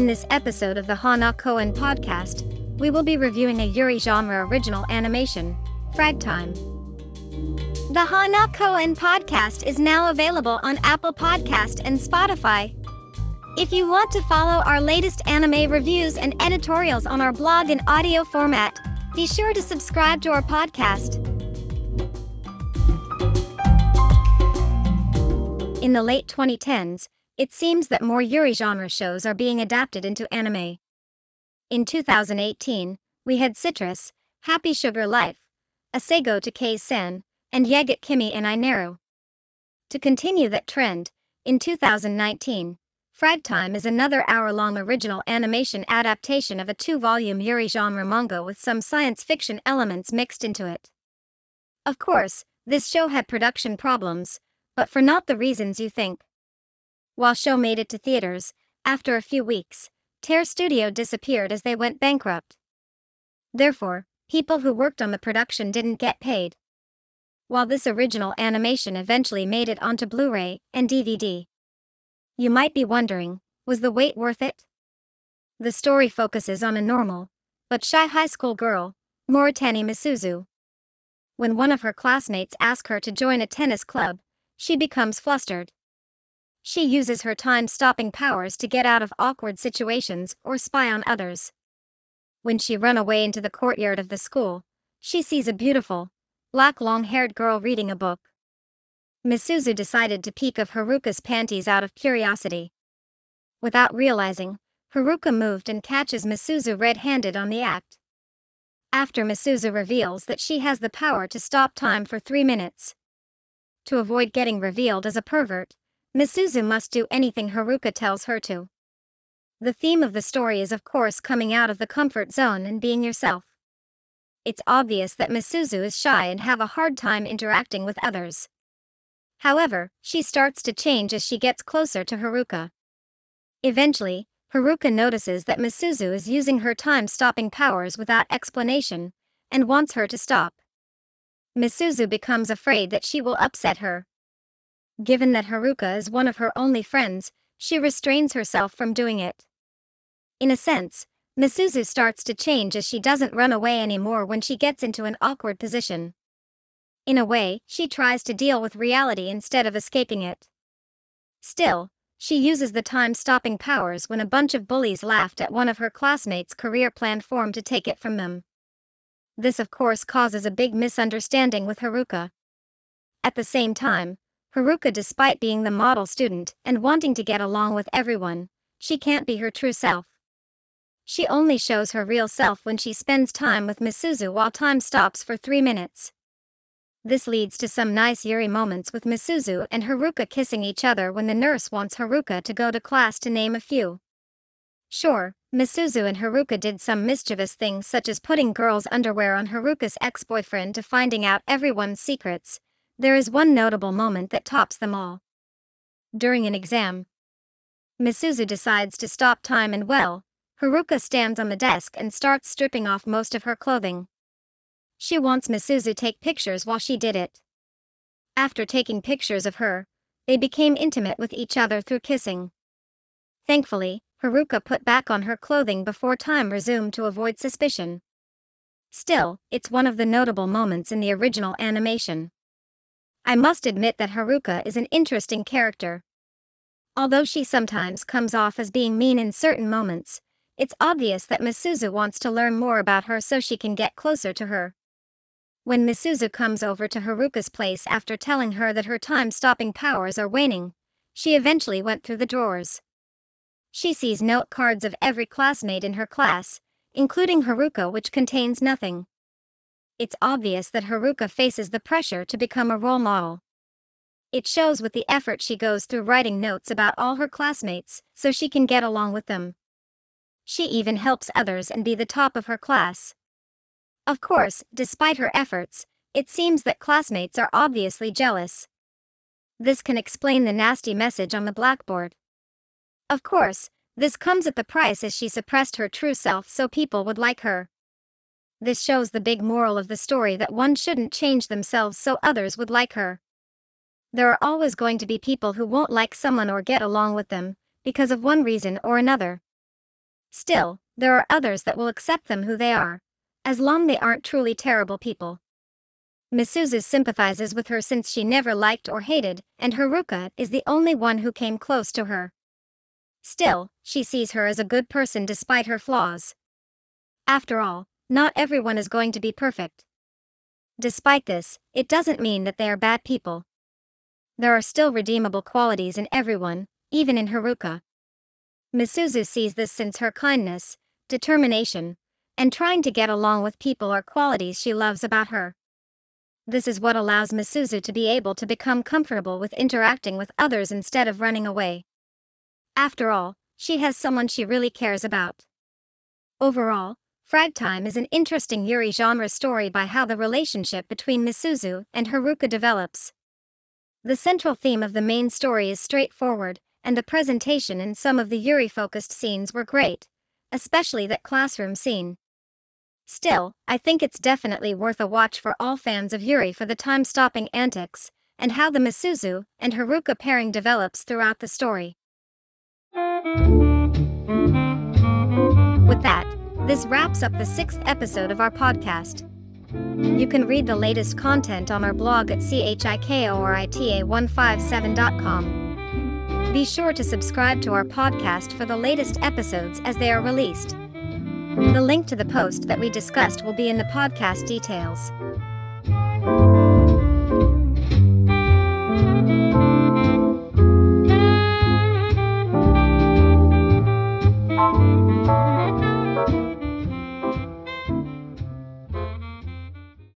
In this episode of the Hana Koen podcast, we will be reviewing a Yuri genre original animation, Frag Time. The Hana Koen podcast is now available on Apple Podcast and Spotify. If you want to follow our latest anime reviews and editorials on our blog in audio format, be sure to subscribe to our podcast. In the late 2010s, it seems that more Yuri genre shows are being adapted into anime. In 2018, we had Citrus, Happy Sugar Life, Asagao to Kase-san, and Yagate Kimi ni Naru. To continue that trend, in 2019, Frag Time is another hour-long original animation adaptation of a two-volume Yuri genre manga with some science fiction elements mixed into it. Of course, this show had production problems, but for not the reasons you think. While show made it to theaters, after a few weeks, Tear Studio disappeared as they went bankrupt. Therefore, people who worked on the production didn't get paid. While this original animation eventually made it onto Blu-ray and DVD. You might be wondering, was the wait worth it? The story focuses on a normal, but shy high school girl, Moritani Misuzu. When one of her classmates asks her to join a tennis club, she becomes flustered. She uses her time stopping powers to get out of awkward situations or spy on others. When she run away into the courtyard of the school, she sees a beautiful, black long haired girl reading a book. Misuzu decided to peek of Haruka's panties out of curiosity. Without realizing, Haruka moved and catches Misuzu red handed on the act. After Misuzu reveals that she has the power to stop time for three minutes, to avoid getting revealed as a pervert, Misuzu must do anything Haruka tells her to. The theme of the story is of course coming out of the comfort zone and being yourself. It's obvious that Misuzu is shy and have a hard time interacting with others. However, she starts to change as she gets closer to Haruka. Eventually, Haruka notices that Misuzu is using her time-stopping powers without explanation, and wants her to stop. Misuzu becomes afraid that she will upset her. Given that Haruka is one of her only friends, she restrains herself from doing it. In a sense, Misuzu starts to change as she doesn't run away anymore when she gets into an awkward position. In a way, she tries to deal with reality instead of escaping it. Still, she uses the time-stopping powers when a bunch of bullies laughed at one of her classmates' career plan form to take it from them. This of course causes a big misunderstanding with Haruka. At the same time, Haruka despite being the model student and wanting to get along with everyone, she can't be her true self. She only shows her real self when she spends time with Misuzu while time stops for three minutes. This leads to some nice Yuri moments with Misuzu and Haruka kissing each other when the nurse wants Haruka to go to class to name a few. Sure, Misuzu and Haruka did some mischievous things such as putting girls' underwear on Haruka's ex-boyfriend to finding out everyone's secrets. There is one notable moment that tops them all. During an exam, Misuzu decides to stop time and well, Haruka stands on the desk and starts stripping off most of her clothing. She wants Misuzu take pictures while she did it. After taking pictures of her, they became intimate with each other through kissing. Thankfully, Haruka put back on her clothing before time resumed to avoid suspicion. Still, it's one of the notable moments in the original animation. I must admit that Haruka is an interesting character. Although she sometimes comes off as being mean in certain moments, it's obvious that Misuzu wants to learn more about her so she can get closer to her. When Misuzu comes over to Haruka's place after telling her that her time-stopping powers are waning, she eventually went through the drawers. She sees note cards of every classmate in her class, including Haruka which contains nothing. It's obvious that Haruka faces the pressure to become a role model. It shows with the effort she goes through writing notes about all her classmates so she can get along with them. She even helps others and be the top of her class. Of course, despite her efforts, it seems that classmates are obviously jealous. This can explain the nasty message on the blackboard. Of course, this comes at the price as she suppressed her true self so people would like her. This shows the big moral of the story that one shouldn't change themselves so others would like her. There are always going to be people who won't like someone or get along with them, because of one reason or another. Still, there are others that will accept them who they are, as long they aren't truly terrible people. Misuzu sympathizes with her since she never liked or hated, and Haruka is the only one who came close to her. Still, she sees her as a good person despite her flaws. After all, not everyone is going to be perfect. Despite this, it doesn't mean that they are bad people. There are still redeemable qualities in everyone, even in Haruka. Misuzu sees this since her kindness, determination, and trying to get along with people are qualities she loves about her. This is what allows Misuzu to be able to become comfortable with interacting with others instead of running away. After all, she has someone she really cares about. Overall, Frag Time is an interesting Yuri genre story by how the relationship between Misuzu and Haruka develops. The central theme of the main story is straightforward, and the presentation in some of the Yuri focused scenes were great, especially that classroom scene. Still, I think it's definitely worth a watch for all fans of Yuri for the time stopping antics, and how the Misuzu and Haruka pairing develops throughout the story. With that, this wraps up the sixth episode of our podcast. You can read the latest content on our blog at chikorita157.com. Be sure to subscribe to our podcast for the latest episodes as they are released. The link to the post that we discussed will be in the podcast details.